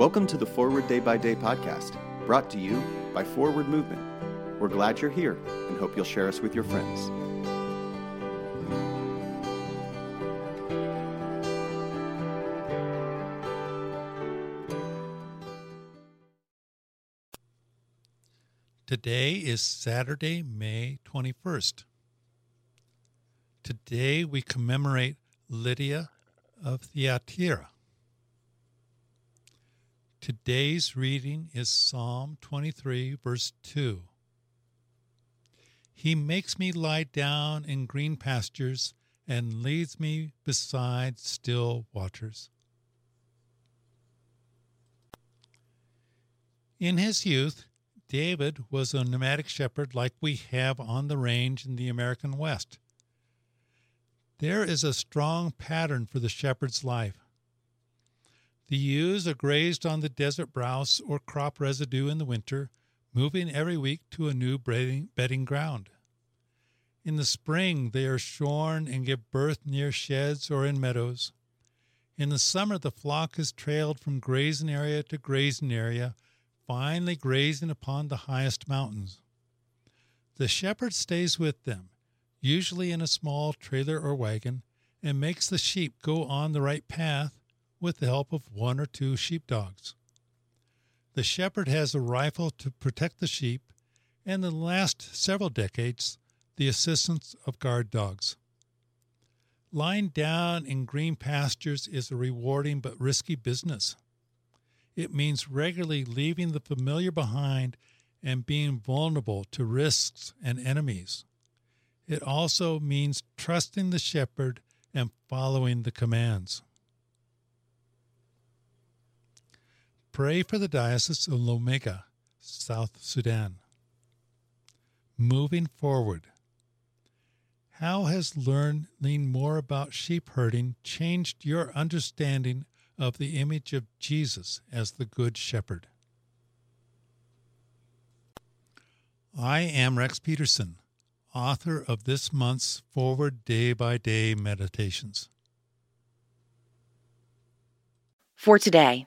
Welcome to the Forward Day by Day podcast, brought to you by Forward Movement. We're glad you're here and hope you'll share us with your friends. Today is Saturday, May 21st. Today we commemorate Lydia of Thyatira. Today's reading is Psalm 23, verse 2. He makes me lie down in green pastures and leads me beside still waters. In his youth, David was a nomadic shepherd like we have on the range in the American West. There is a strong pattern for the shepherd's life. The ewes are grazed on the desert browse or crop residue in the winter, moving every week to a new bedding ground. In the spring, they are shorn and give birth near sheds or in meadows. In the summer, the flock is trailed from grazing area to grazing area finally grazing upon the highest mountains. The shepherd stays with them, usually in a small trailer or wagon, and makes the sheep go on the right path with the help of one or two sheepdogs. The shepherd has a rifle to protect the sheep, and in the last several decades, the assistance of guard dogs. Lying down in green pastures is a rewarding but risky business. It means regularly leaving the familiar behind and being vulnerable to risks and enemies. It also means trusting the shepherd and following the commands. Pray for the Diocese of Lomega, South Sudan. Moving forward. How has learning more about sheep herding changed your understanding of the image of Jesus as the Good Shepherd. I am Rex Peterson, author of this month's Forward Day by Day Meditations. For today,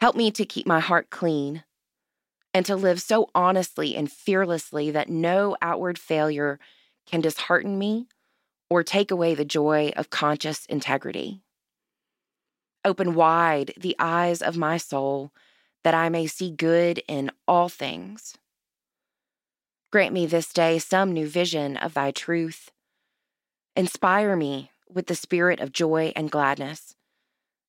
Help me to keep my heart clean and to live so honestly and fearlessly that no outward failure can dishearten me or take away the joy of conscious integrity. Open wide the eyes of my soul that I may see good in all things. Grant me this day some new vision of thy truth. Inspire me with the spirit of joy and gladness,